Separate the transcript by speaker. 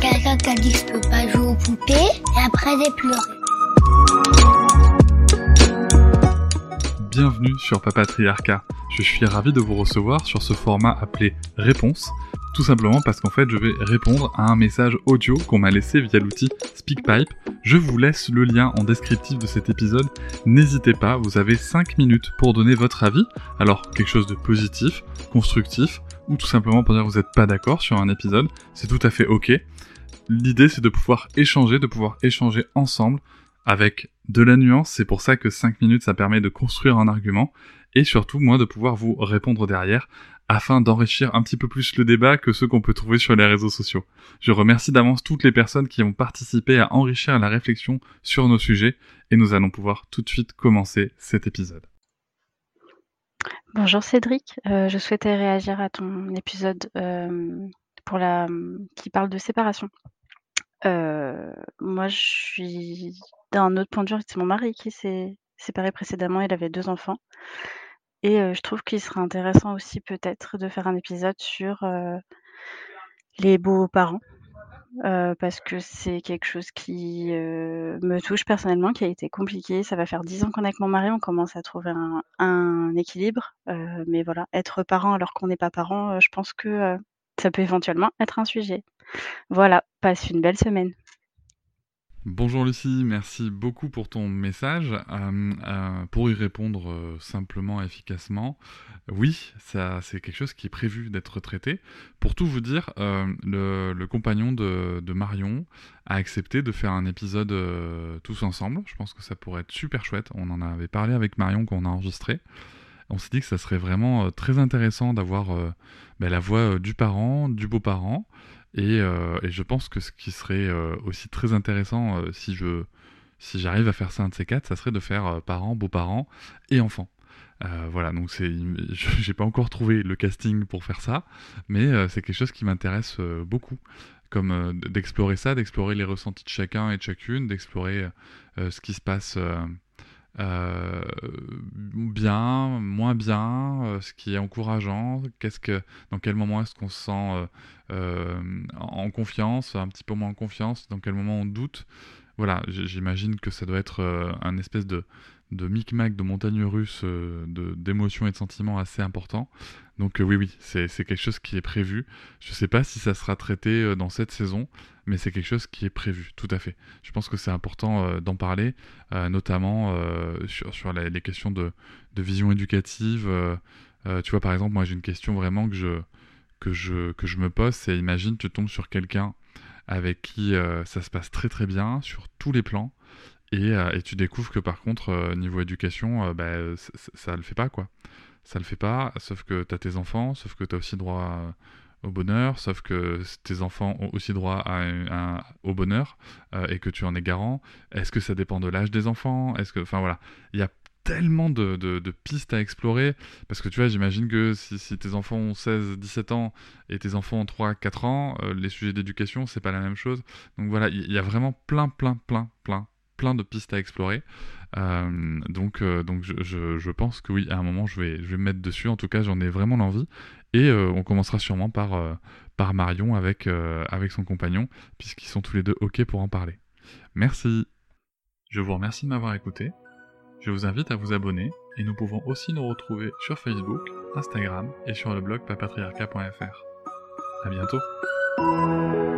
Speaker 1: Quelqu'un qui a dit je peux pas jouer aux poupées et après j'ai pleuré.
Speaker 2: Bienvenue sur Papatriarcat. Je suis ravi de vous recevoir sur ce format appelé Réponse, tout simplement parce qu'en fait je vais répondre à un message audio qu'on m'a laissé via l'outil SpeakPipe. Je vous laisse le lien en descriptif de cet épisode. N'hésitez pas, vous avez 5 minutes pour donner votre avis. Alors quelque chose de positif, constructif, ou tout simplement pour dire que vous n'êtes pas d'accord sur un épisode, c'est tout à fait ok. L'idée c'est de pouvoir échanger, de pouvoir échanger ensemble avec de la nuance, c'est pour ça que 5 minutes ça permet de construire un argument, et surtout moi de pouvoir vous répondre derrière afin d'enrichir un petit peu plus le débat que ceux qu'on peut trouver sur les réseaux sociaux. Je remercie d'avance toutes les personnes qui ont participé à enrichir la réflexion sur nos sujets et nous allons pouvoir tout de suite commencer cet épisode.
Speaker 3: Bonjour Cédric, euh, je souhaitais réagir à ton épisode euh, pour la qui parle de séparation. Euh, moi, je suis d'un autre point de vue, c'est mon mari qui s'est séparé précédemment, il avait deux enfants et je trouve qu'il serait intéressant aussi peut-être de faire un épisode sur, les beaux-parents, parce que c'est quelque chose qui, me touche personnellement, qui a été compliqué. Ça va faire 10 ans qu'on est avec mon mari, on commence à trouver un un équilibre, mais voilà, être parent alors qu'on n'est pas parent, je pense que, ça peut éventuellement être un sujet. Voilà, passe une belle semaine.
Speaker 2: Bonjour Lucie, merci beaucoup pour ton message. Euh, euh, pour y répondre euh, simplement efficacement, oui, c'est quelque chose qui est prévu d'être traité. Pour tout vous dire, le, compagnon de, Marion a accepté de faire un épisode tous ensemble. Je pense que ça pourrait être super chouette. On en avait parlé avec Marion quand on a enregistré. On s'est dit que ça serait vraiment très intéressant d'avoir ben, la voix du parent, du beau-parent euh, et, je pense que ce qui serait euh, aussi très intéressant euh, si je si j'arrive à faire ça un de ces quatre, ça serait de faire parents, beaux-parents et enfants. voilà, donc c'est, j'ai pas encore trouvé le casting pour faire ça, mais c'est quelque chose qui m'intéresse beaucoup, comme d'explorer ça, d'explorer les ressentis de chacun et de chacune, d'explorer ce qui se passe euh, bien, moins bien, euh, ce qui est encourageant, qu'est-ce que, dans quel moment est-ce qu'on se sent euh, en confiance, un petit peu moins en confiance, dans quel moment on doute. Voilà, j'imagine que ça doit être un espèce de, de micmac de montagne russe d'émotions et de sentiments assez important. Donc oui, oui, c'est quelque chose qui est prévu. Je ne sais pas si ça sera traité dans cette saison, mais c'est quelque chose qui est prévu, tout à fait. Je pense que c'est important euh, d'en parler, euh, notamment euh, sur, sur les, questions de, de, vision éducative. tu vois, par exemple, moi j'ai une question vraiment que je, que je, que je me pose, c'est imagine tu tombes sur quelqu'un avec qui ça se passe très très bien sur tous les plans, et, et tu découvres que par contre, niveau éducation, bah, ça ne le fait pas, quoi. Ça le fait pas, sauf que tu as tes enfants, sauf que tu as aussi droit au bonheur, sauf que tes enfants ont aussi droit au bonheur euh, et que tu en es garant. Est-ce que ça dépend de l'âge des enfants? Est-ce que, enfin voilà, il y a tellement de, pistes à explorer parce que tu vois, j'imagine que si, tes enfants ont 16, 17 ans et tes enfants ont 3, 4 ans, euh, les sujets d'éducation, c'est pas la même chose. Donc voilà, il y a vraiment plein, plein, plein, plein, plein de pistes à explorer. Euh, donc, donc je, je, pense que oui, à un moment, je vais, je vais me mettre dessus. En tout cas, j'en ai vraiment l'envie. Et euh, on commencera sûrement par, euh, par Marion avec, euh, avec son compagnon, puisqu'ils sont tous les deux OK pour en parler. Merci. Je vous remercie de m'avoir écouté. Je vous invite à vous abonner et nous pouvons aussi nous retrouver sur Facebook, Instagram et sur le blog papatriarca.fr. À bientôt.